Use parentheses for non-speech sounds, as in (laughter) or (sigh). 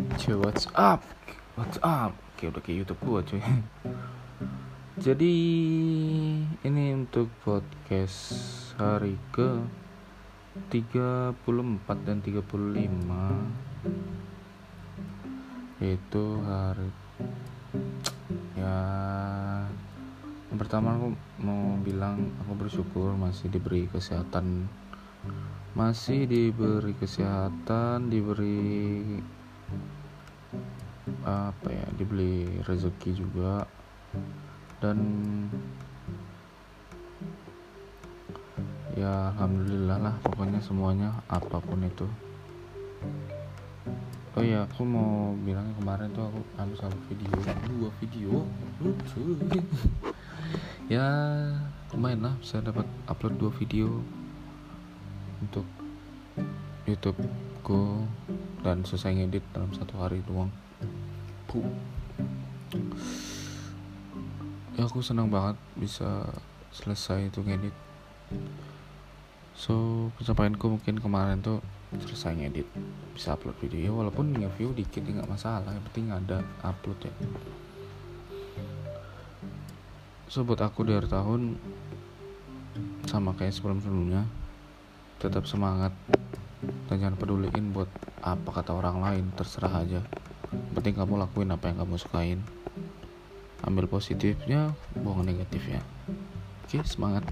cuy what's up? What's up? Kayak udah kayak YouTube gua cuy. (laughs) Jadi ini untuk podcast hari ke 34 dan 35 yaitu hari ya yang pertama aku mau bilang aku bersyukur masih diberi kesehatan. Masih diberi kesehatan diberi apa ya dibeli rezeki juga. Dan ya alhamdulillah lah pokoknya semuanya apa pun itu. Oh ya aku mau bilangnya kemarin tuh aku habis upload video. Dua video? Lucu. (laughs) Ya lumayan lah bisa dapat upload dua video untuk YouTubeku dan selesai ngedit dalam satu hari doang. Puh. Ya aku senang banget bisa selesai itu ngedit. So pencapaianku mungkin kemarin tuh selesai ngedit bisa upload video ya walaupun nge-view dikit ya nggak masalah yang penting ada upload ya so buat aku dari tahun sama kayak sebelum-sebelumnya tetap semangat dan jangan peduliin buat apa kata orang lain terserah aja. Penting kamu lakuin apa yang kamu sukain. Ambil positifnya buang negatifnya. Oke semangat